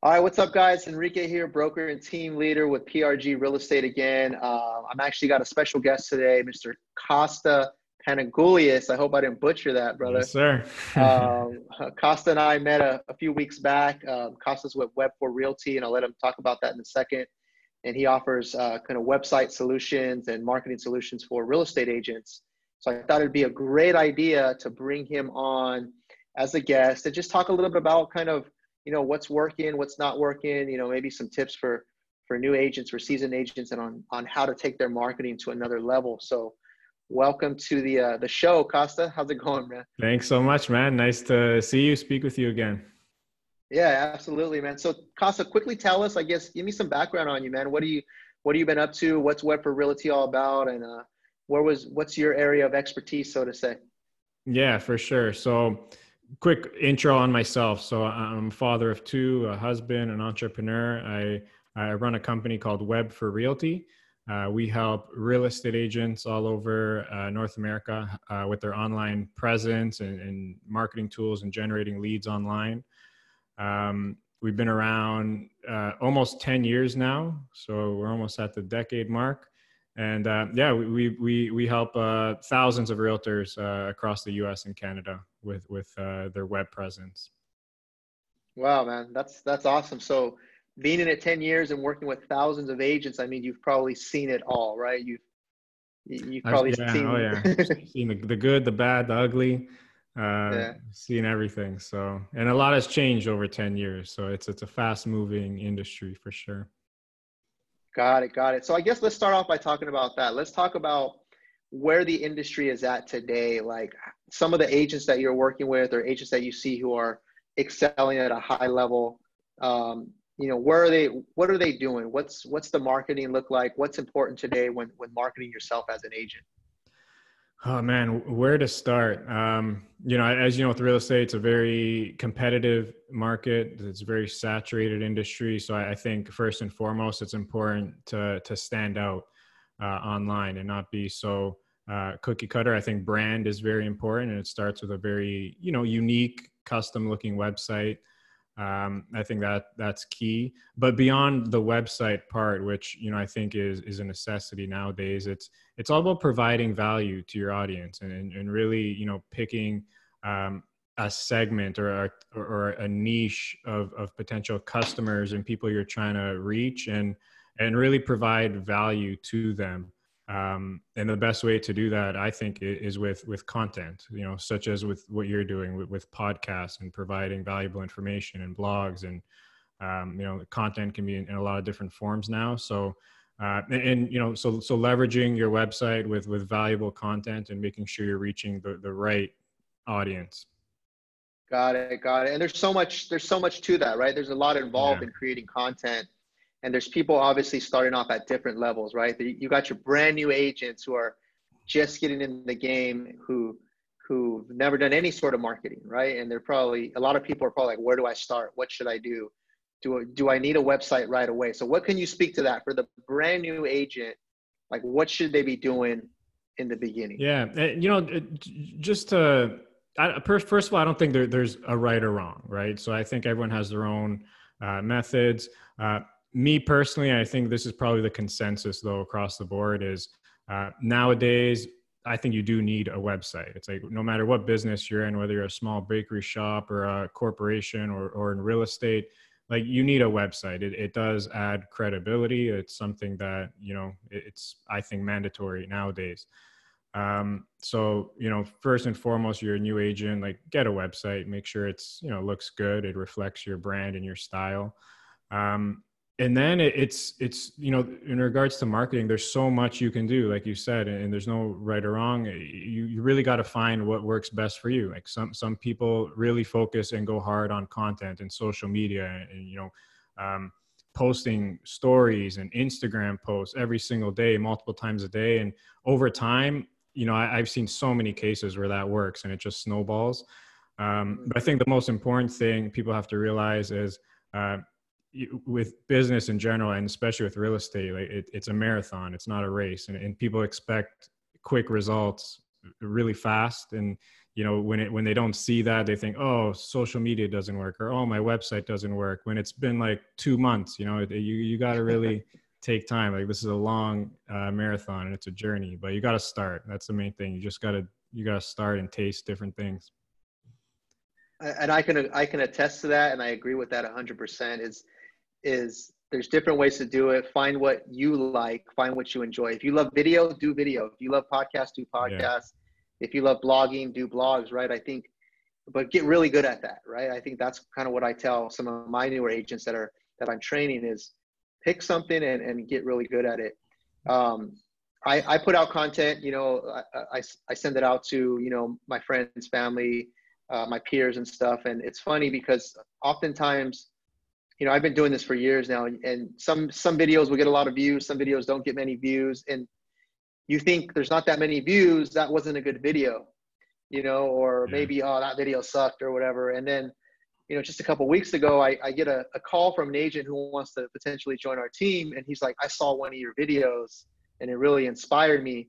All right, what's up, guys? Enrique here, broker and team leader with PRG Real Estate again. Uh, I'm actually got a special guest today, Mr. Costa Panagoulias. I hope I didn't butcher that, brother. Yes, sir. um, Costa and I met a, a few weeks back. Um, Costa's with Web for Realty, and I'll let him talk about that in a second. And he offers uh, kind of website solutions and marketing solutions for real estate agents. So I thought it'd be a great idea to bring him on as a guest and just talk a little bit about kind of you know what's working what's not working you know maybe some tips for for new agents for seasoned agents and on on how to take their marketing to another level. So welcome to the uh, the show costa. How's it going man? Thanks so much man. Nice to see you speak with you again. Yeah absolutely man. So costa quickly tell us i guess give me some background on you man. What do you what have you been up to? What's web for realty all about? And uh where was what's your area of expertise so to say? Yeah for sure. So quick intro on myself. So I'm a father of two, a husband, an entrepreneur. I, I run a company called Web for Realty. Uh, we help real estate agents all over uh, North America uh, with their online presence and, and, marketing tools and generating leads online. Um, we've been around uh, almost 10 years now, so we're almost at the decade mark. And uh, yeah, we, we, we help uh, thousands of realtors across the US and Canada with with uh, their web presence. Wow, man, that's that's awesome. So being in it 10 years and working with thousands of agents, I mean, you've probably seen it all, right? You've you've probably yeah, seen oh yeah seen the, the good the bad the ugly uh yeah. seen everything so and a lot has changed over 10 years so it's it's a fast moving industry for sure got it got it. So i guess let's start off by talking about that. Let's talk about where the industry is at today like some of the agents that you're working with or agents that you see who are excelling at a high level. Um, you know where are they what are they doing? What's what's the marketing look like? What's important today when when marketing yourself as an agent oh man where to start um, you know as you know with real estate it's a very competitive market it's a very saturated industry so I, I think first and foremost it's important to to stand out uh, online and not be so uh, cookie cutter. I think brand is very important, and it starts with a very you know unique, custom looking website. Um, I think that that's key. But beyond the website part, which you know I think is is a necessity nowadays, it's it's all about providing value to your audience and and really you know picking um, a segment or a, or a niche of of potential customers and people you're trying to reach and and really provide value to them. Um, and the best way to do that, I think, is with with content. You know, such as with what you're doing with, with podcasts and providing valuable information and blogs, and um, you know, content can be in, in, a lot of different forms now. So, uh, and, and, you know, so so leveraging your website with with valuable content and making sure you're reaching the the right audience. Got it, got it. And there's so much there's so much to that, right? There's a lot involved yeah. in creating content and there's people obviously starting off at different levels right? You got your brand new agents who are just getting in the game who who've never done any sort of marketing right? And they're probably a lot of people are probably like where do i start? What should i do? Do, do i need a website right away? So what can you speak to that? For the brand new agent like what should they be doing in the beginning? Yeah you know just to I, first of all i don't think there, there's a right or wrong right? So i think everyone has their own uh, methods. Uh, me personally, I think this is probably the consensus though across the board is uh, nowadays. I think you do need a website. It's like no matter what business you're in, whether you're a small bakery shop or a corporation or, or in real estate, like you need a website. It, it does add credibility. It's something that, you know, it's, I think, mandatory nowadays. Um, so, you know, first and foremost, you're a new agent, like get a website, make sure it's, you know, looks good. It reflects your brand and your style. Um, and then it's it's you know in regards to marketing there's so much you can do like you said and there's no right or wrong. You, you really got to find what works best for you. Like some some people really focus and go hard on content and social media and, you know um, posting stories and instagram posts every single day multiple times a day. And over time you know I, have seen so many cases where that works and it just snowballs. Um, but i think the most important thing people have to realize is uh, with business in general and especially with real estate like it, it's a marathon it's not a race and, and people expect quick results really fast and you know when it when they don't see that they think oh social media doesn't work or oh my website doesn't work when it's been like two months you know you you got to really take time like this is a long uh, marathon and it's a journey but you got to start that's the main thing you just got to you got to start and taste different things. And i can i can attest to that and i agree with that 100% is is there's different ways to do it find what you like find what you enjoy if you love video do video if you love podcast do podcast yeah if you love blogging, do blogs, right? I think, but get really good at that, right? I think that's kind of what I tell some of my newer agents that are that I'm training is pick something and, and get really good at it. Um, I, I put out content, you know, I, I, I send it out to, you know, my friends, family, uh, my peers and stuff. And it's funny because oftentimes, you know, I've been doing this for years now and, some, some videos will get a lot of views. Some videos don't get many views. And you think there's not that many views, that wasn't a good video, you know, or yeah. maybe, oh, that video sucked or whatever. And then, you know, just a couple weeks ago, I, I get a, a call from an agent who wants to potentially join our team. And he's like, I saw one of your videos and it really inspired me.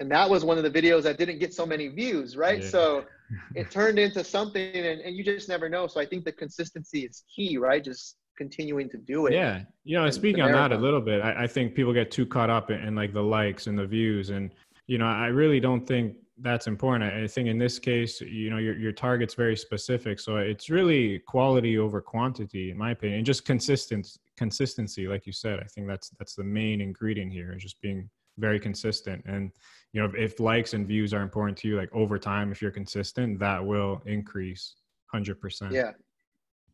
And that was one of the videos that didn't get so many views, right? Yeah. So it turned into something and, and you just never know. So I think the consistency is key, right? Just continuing to do it. Yeah, you know, and speaking on that a little bit, I, I, think people get too caught up in, in, like the likes and the views, and you know, I really don't think that's important. I think in this case, you know, your your target's very specific, so it's really quality over quantity, in my opinion, and just consistent consistency, like you said. I think that's that's the main ingredient here, is just being very consistent and you know if likes and views are important to you like over time if you're consistent that will increase 100% yeah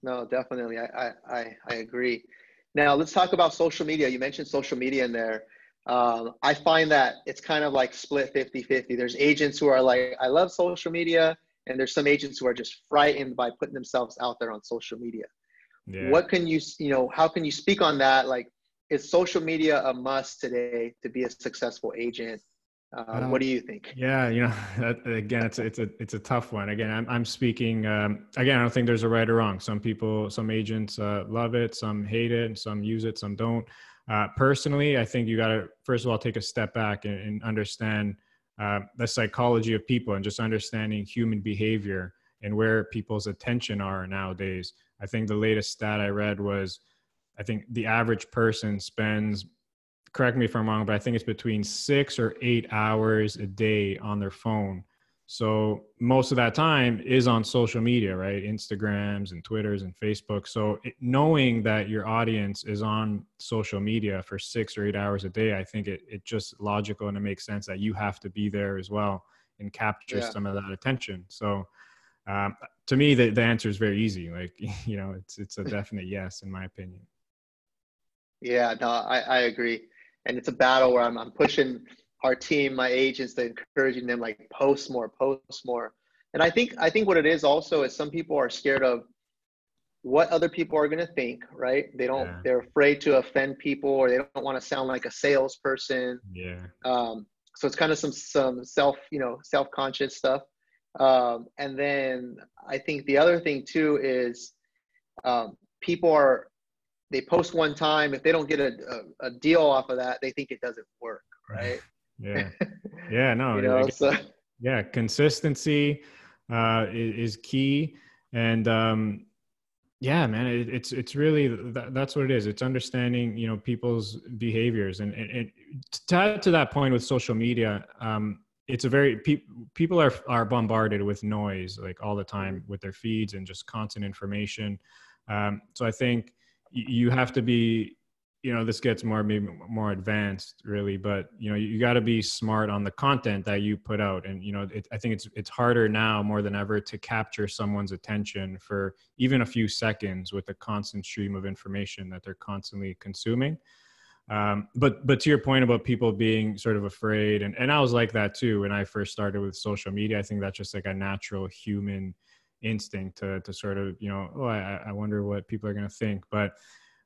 no, definitely. I, I, I agree. Now let's talk about social media. You mentioned social media in there. Um, I find that it's kind of like split 50 50. There's agents who are like, I love social media. And there's some agents who are just frightened by putting themselves out there on social media. Yeah. What can you, you know, how can you speak on that? Like, is social media a must today to be a successful agent? Um, what do you think? Yeah, you know, that, again, it's a, it's a it's a tough one. Again, I'm I'm speaking. Um, again, I don't think there's a right or wrong. Some people, some agents uh, love it, some hate it, some use it, some don't. Uh, personally, I think you got to first of all take a step back and, and understand uh, the psychology of people and just understanding human behavior and where people's attention are nowadays. I think the latest stat I read was, I think the average person spends correct me if I'm wrong, but I think it's between six or eight hours a day on their phone. So most of that time is on social media, right? Instagrams and Twitters and Facebook. So it, knowing that your audience is on social media for six or eight hours a day, I think it, it just logical and it makes sense that you have to be there as well and capture yeah. some of that attention. So um, to me, the, the answer is very easy. Like, you know, it's, it's a definite yes, in my opinion. Yeah, no, I, I agree and it's a battle where I'm, I'm pushing our team, my agents, to encouraging them like post more, post more. And I think I think what it is also is some people are scared of what other people are going to think, right? They don't. Yeah. They're afraid to offend people, or they don't want to sound like a salesperson. Yeah. Um, so it's kind of some some self, you know, self conscious stuff. Um, and then I think the other thing too is um, people are they post one time if they don't get a, a, a, deal off of that they think it doesn't work right? Yeah. Yeah no you know, so. yeah consistency uh, is, is, key. And um, yeah man it, it's it's really that, that's what it is. It's understanding you know people's behaviors. And, and, and to add to that point with social media um, it's a very pe- people are are bombarded with noise like all the time with their feeds and just constant information. Um, so i think you have to be you know this gets more maybe more advanced really but you know you got to be smart on the content that you put out. And you know it, i think it's it's harder now more than ever to capture someone's attention for even a few seconds with a constant stream of information that they're constantly consuming. Um, but but to your point about people being sort of afraid and, and i was like that too when i first started with social media i think that's just like a natural human instinct to to sort of you know oh I, I wonder what people are going to think. But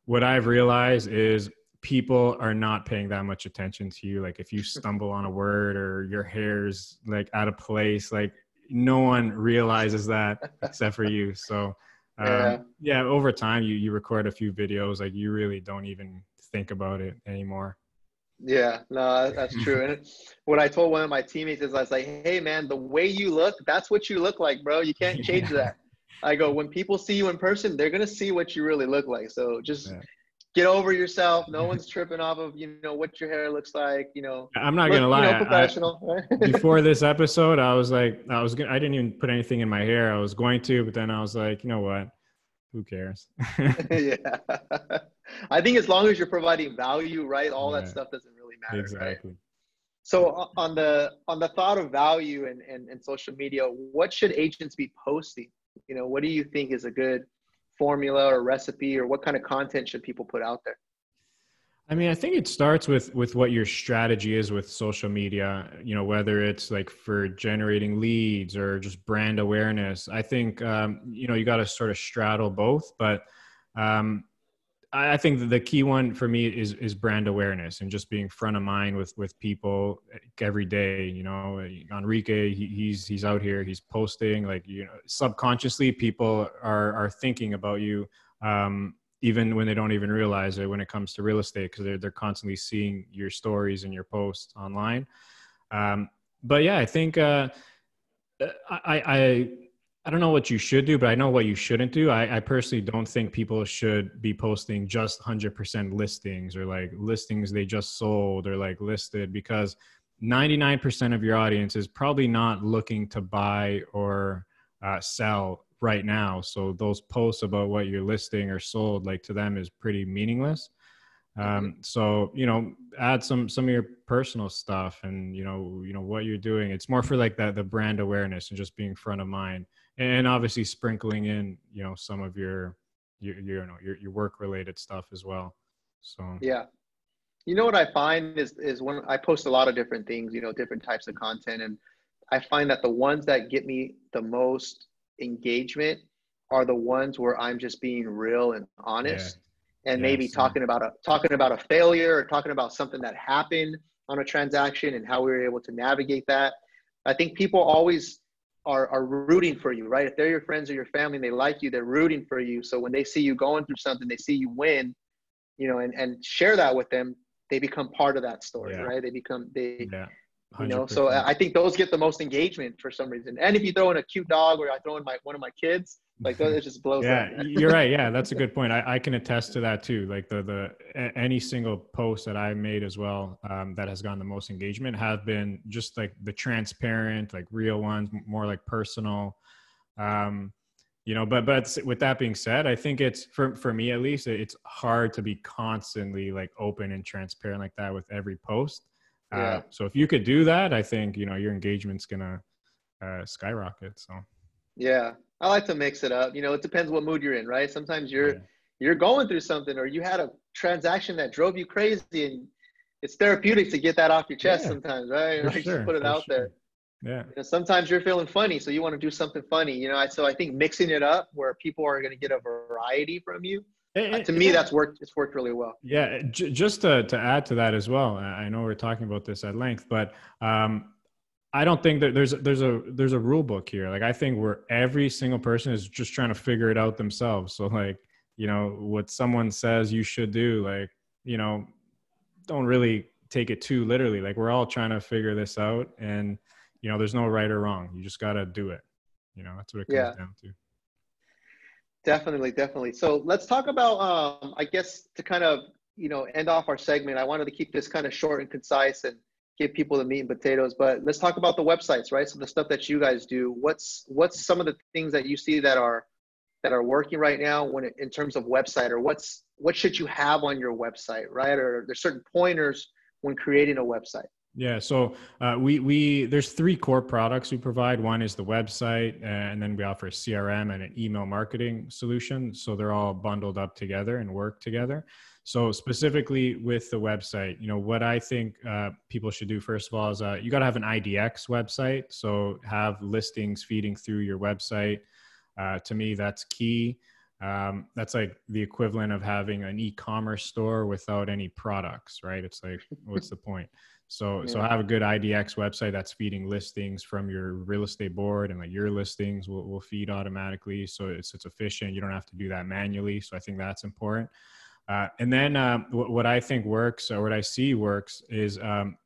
what I've realized is people are not paying that much attention to you. Like if you stumble on a word or your hair's like out of place like no one realizes that except for you. So um, yeah. yeah over time you you record a few videos like you really don't even think about it anymore Yeah, no, that's true. And what I told one of my teammates is I was like, hey man, the way you look, that's what you look like, bro. You can't change yeah. that. I go, when people see you in person, they're gonna see what you really look like. So just yeah. get over yourself. No one's tripping off of you know what your hair looks like. You know, I'm not look, gonna lie. You know, professional. I, before this episode, I was like, I was gonna, I didn't even put anything in my hair. I was going to, but then I was like, you know what? Who cares? yeah. I think as long as you're providing value, right, all that stuff doesn't really matter. Exactly. Right? So on the on the thought of value and, and, and social media, what should agents be posting? You know, what do you think is a good formula or recipe or what kind of content should people put out there? I mean, I think it starts with with what your strategy is with social media. You know, whether it's like for generating leads or just brand awareness. I think um, you know you got to sort of straddle both, but um, I think the key one for me is is brand awareness and just being front of mind with with people every day. You know, Enrique, he, he's he's out here, he's posting like you know subconsciously people are are thinking about you. Um, even when they don't even realize it when it comes to real estate because they're, they're constantly seeing your stories and your posts online um, but yeah i think uh, I, I I don't know what you should do, but I know what you shouldn't do. I, I personally don't think people should be posting just 100% listings or like listings they just sold or like listed because 99% of your audience is probably not looking to buy or uh, sell right now. So those posts about what you're listing or sold, like to them, is pretty meaningless. Um, so you know, add some some of your personal stuff and you know you know what you're doing. It's more for like that the brand awareness and just being front of mind and obviously sprinkling in you know some of your your, your you know your, your work related stuff as well so yeah you know what i find is is when i post a lot of different things you know different types of content and i find that the ones that get me the most engagement are the ones where i'm just being real and honest yeah. and maybe talking about a talking about a failure or talking about something that happened on a transaction and how we were able to navigate that i think people always are, are rooting for you, right? If they're your friends or your family and they like you, they're rooting for you. So when they see you going through something, they see you win, you know, and, and share that with them, they become part of that story, yeah. right? They become, they, yeah. You know, so I think those get the most engagement for some reason. And if you throw in a cute dog or I throw in my one of my kids, like it just blows yeah up. you're right. Yeah that's a good point. I, I can attest to that too. Like the the any single post that i made as well um, that has gotten the most engagement have been just like the transparent like real ones more like personal. Um, you know but but with that being said i think it's for for me at least it's hard to be constantly like open and transparent like that with every post uh, yeah. so if you could do that i think you know your engagement's gonna uh, skyrocket so yeah I like to mix it up. You know, it depends what mood you're in, right? Sometimes you're yeah. you're going through something or you had a transaction that drove you crazy and it's therapeutic to get that off your chest yeah. sometimes, right? Like sure, just put it out sure. there. Yeah. You know, sometimes you're feeling funny, so you want to do something funny. You know, I, so I think mixing it up where people are going to get a variety from you. Eh, uh, eh, to eh, me, that's worked. It's worked really well. Yeah, j- just to to add to that as well. I know we're talking about this at length, but um, I don't think that there's there's a there's a rule book here. Like I think where every single person is just trying to figure it out themselves. So like, you know, what someone says you should do, like, you know, don't really take it too literally. Like we're all trying to figure this out and you know, there's no right or wrong. You just gotta do it. You know, that's what it comes yeah. down to. Definitely, definitely. So let's talk about um I guess to kind of, you know, end off our segment. I wanted to keep this kind of short and concise and give people the meat and potatoes. But let's talk about the websites, right? So the stuff that you guys do. What's what's some of the things that you see that are that are working right now when it, in terms of website, or what's what should you have on your website, right? Or there's certain pointers when creating a website. Yeah, so uh, we we there's three core products we provide. One is the website, and then we offer a CRM and an email marketing solution. So they're all bundled up together and work together. So specifically with the website, you know what I think uh, people should do first of all is uh, you got to have an IDX website. So have listings feeding through your website. Uh, to me, that's key. Um, that's like the equivalent of having an e-commerce store without any products, right? It's like, what's the point? So, yeah. so have a good IDX website that's feeding listings from your real estate board, and like your listings will, will feed automatically. So it's it's efficient. You don't have to do that manually. So I think that's important. Uh, and then um, what, what, I think works or what I see works is um,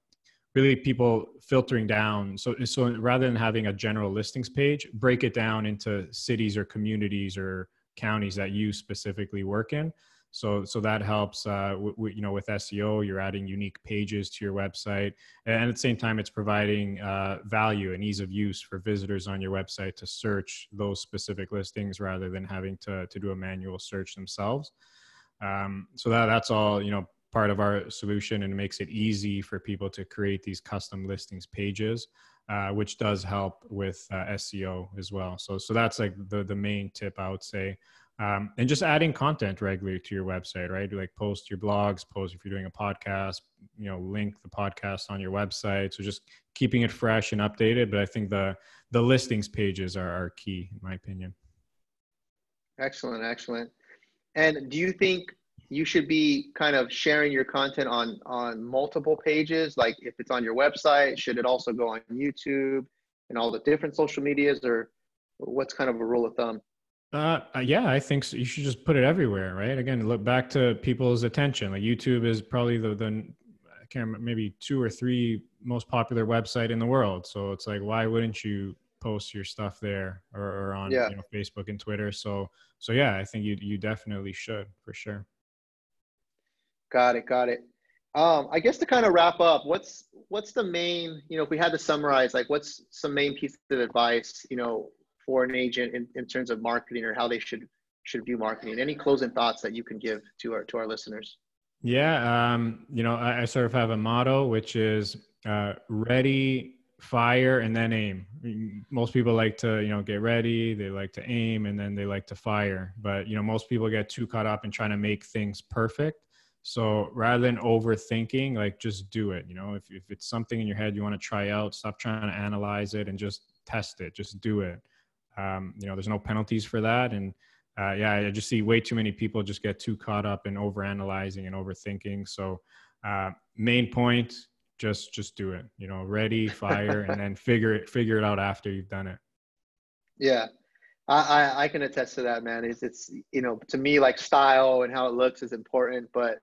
really people filtering down. So, so rather than having a general listings page, break it down into cities or communities or counties that you specifically work in. So, so that helps. Uh, w- w- you know, with SEO, you're adding unique pages to your website, and at the same time, it's providing uh, value and ease of use for visitors on your website to search those specific listings rather than having to to do a manual search themselves. Um, so that that's all you know part of our solution and makes it easy for people to create these custom listings pages uh, which does help with uh, seo as well. So so that's like the the main tip i would say. Um, and just adding content regularly to your website right? Like post your blogs post if you're doing a podcast you know link the podcast on your website. So just keeping it fresh and updated but i think the the listings pages are, are key in my opinion. Excellent excellent. And do you think you should be kind of sharing your content on on multiple pages like if it's on your website should it also go on youtube and all the different social medias or what's kind of a rule of thumb uh, uh, yeah, I think so. you should just put it everywhere, right? Again, look back to people's attention. Like YouTube is probably the the I can't remember, maybe two or three most popular website in the world. So it's like, why wouldn't you post your stuff there or, or on yeah. you know, Facebook and Twitter? So so yeah, I think you you definitely should for sure. Got it. Got it. Um, I guess to kind of wrap up, what's what's the main, you know, if we had to summarize, like what's some main piece of advice, you know, for an agent in, in terms of marketing or how they should should view marketing? Any closing thoughts that you can give to our to our listeners? Yeah, um, you know, I, I sort of have a motto which is uh, ready, fire, and then aim. Most people like to, you know, get ready, they like to aim, and then they like to fire. But you know, most people get too caught up in trying to make things perfect so rather than overthinking, like just do it. You know, if, if it's something in your head you want to try out, stop trying to analyze it and just test it. Just do it. Um, you know, there's no penalties for that. And uh, yeah, I just see way too many people just get too caught up in overanalyzing and overthinking. So uh, main point, just just do it. You know, ready, fire, and then figure it figure it out after you've done it. Yeah, I, I, can attest to that, man. It's, it's, you know, to me, like style and how it looks is important, but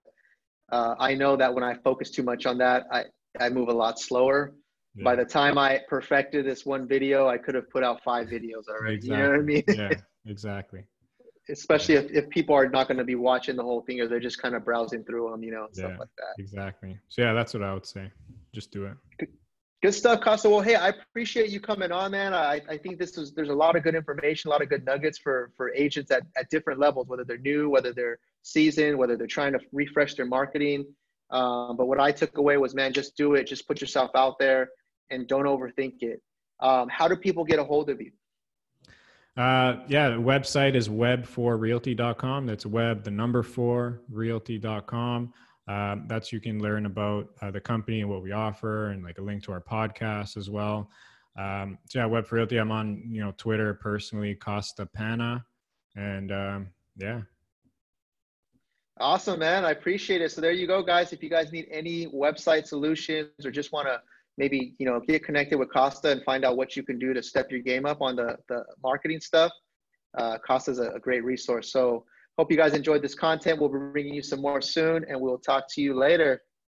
uh, I know that when I focus too much on that, I, I move a lot slower. Yeah. By the time I perfected this one video, I could have put out five videos already. Exactly. You know what I mean? yeah, exactly. Especially if, if people are not going to be watching the whole thing or they're just kind of browsing through them, you know, yeah, stuff like that. Exactly. So yeah, that's what I would say. Just do it. Good stuff, Costa. Well, hey, I appreciate you coming on, man. I, I think this is there's a lot of good information, a lot of good nuggets for for agents at, at different levels, whether they're new, whether they're seasoned, whether they're trying to refresh their marketing. Um, but what I took away was, man, just do it. Just put yourself out there and don't overthink it. Um, how do people get a hold of you? Uh, yeah, the website is web4realty.com. That's web, the number four realty.com. Um, that's you can learn about uh, the company and what we offer, and like a link to our podcast as well. Um, so yeah, Web for Realty. I'm on you know Twitter personally, Costa Pana, and um, yeah. Awesome, man. I appreciate it. So there you go, guys. If you guys need any website solutions or just want to maybe you know get connected with Costa and find out what you can do to step your game up on the the marketing stuff, uh, Costa's a, a great resource. So Hope you guys enjoyed this content. We'll be bringing you some more soon, and we'll talk to you later.